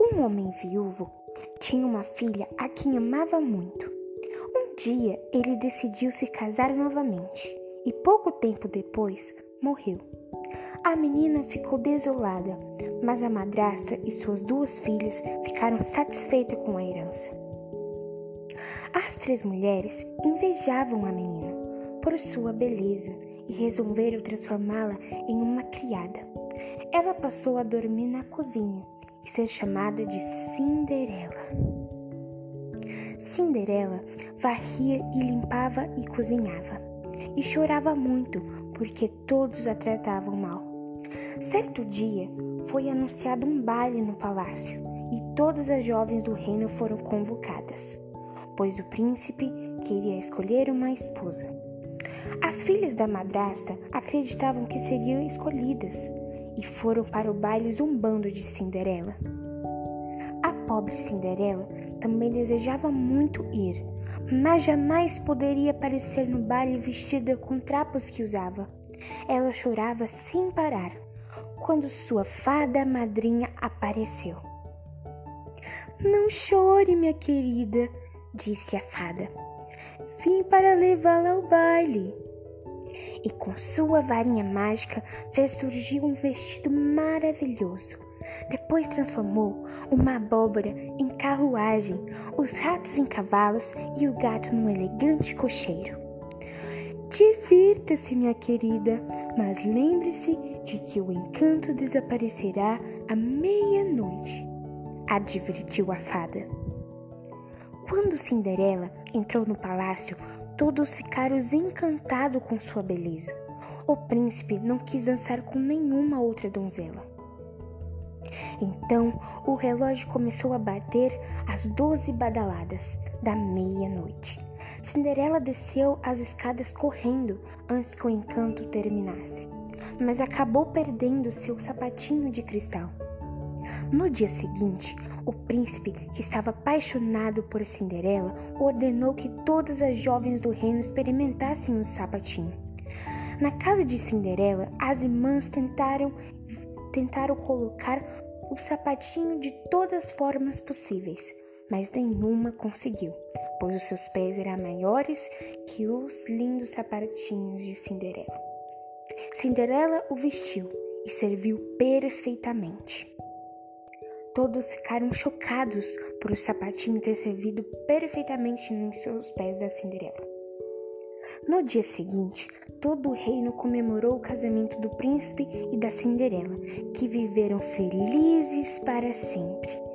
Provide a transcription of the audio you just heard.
Um homem viúvo tinha uma filha a quem amava muito. Um dia ele decidiu se casar novamente e pouco tempo depois morreu. A menina ficou desolada, mas a madrasta e suas duas filhas ficaram satisfeitas com a herança. As três mulheres invejavam a menina por sua beleza e resolveram transformá-la em uma criada. Ela passou a dormir na cozinha e ser chamada de Cinderela. Cinderela varria e limpava e cozinhava, e chorava muito porque todos a tratavam mal. Certo dia foi anunciado um baile no palácio e todas as jovens do reino foram convocadas, pois o príncipe queria escolher uma esposa. As filhas da madrasta acreditavam que seriam escolhidas e foram para o baile zumbando de Cinderela. A pobre Cinderela também desejava muito ir, mas jamais poderia aparecer no baile vestida com trapos que usava. Ela chorava sem parar quando sua fada madrinha apareceu. Não chore, minha querida, disse a fada. Vim para levá-la ao baile e com sua varinha mágica fez surgir um vestido maravilhoso. Depois transformou uma abóbora em carruagem, os ratos em cavalos e o gato num elegante cocheiro. Divirta-se, minha querida, mas lembre-se de que o encanto desaparecerá à meia-noite, advertiu a fada. Quando Cinderela entrou no palácio, Todos ficaram encantados com sua beleza. O príncipe não quis dançar com nenhuma outra donzela. Então o relógio começou a bater às doze badaladas da meia-noite. Cinderela desceu as escadas correndo antes que o encanto terminasse, mas acabou perdendo seu sapatinho de cristal. No dia seguinte, o príncipe, que estava apaixonado por Cinderela, ordenou que todas as jovens do reino experimentassem o sapatinho. Na casa de Cinderela, as irmãs tentaram tentaram colocar o sapatinho de todas as formas possíveis, mas nenhuma conseguiu, pois os seus pés eram maiores que os lindos sapatinhos de Cinderela. Cinderela o vestiu e serviu perfeitamente. Todos ficaram chocados por o sapatinho ter servido perfeitamente nos seus pés da Cinderela. No dia seguinte, todo o reino comemorou o casamento do príncipe e da Cinderela, que viveram felizes para sempre.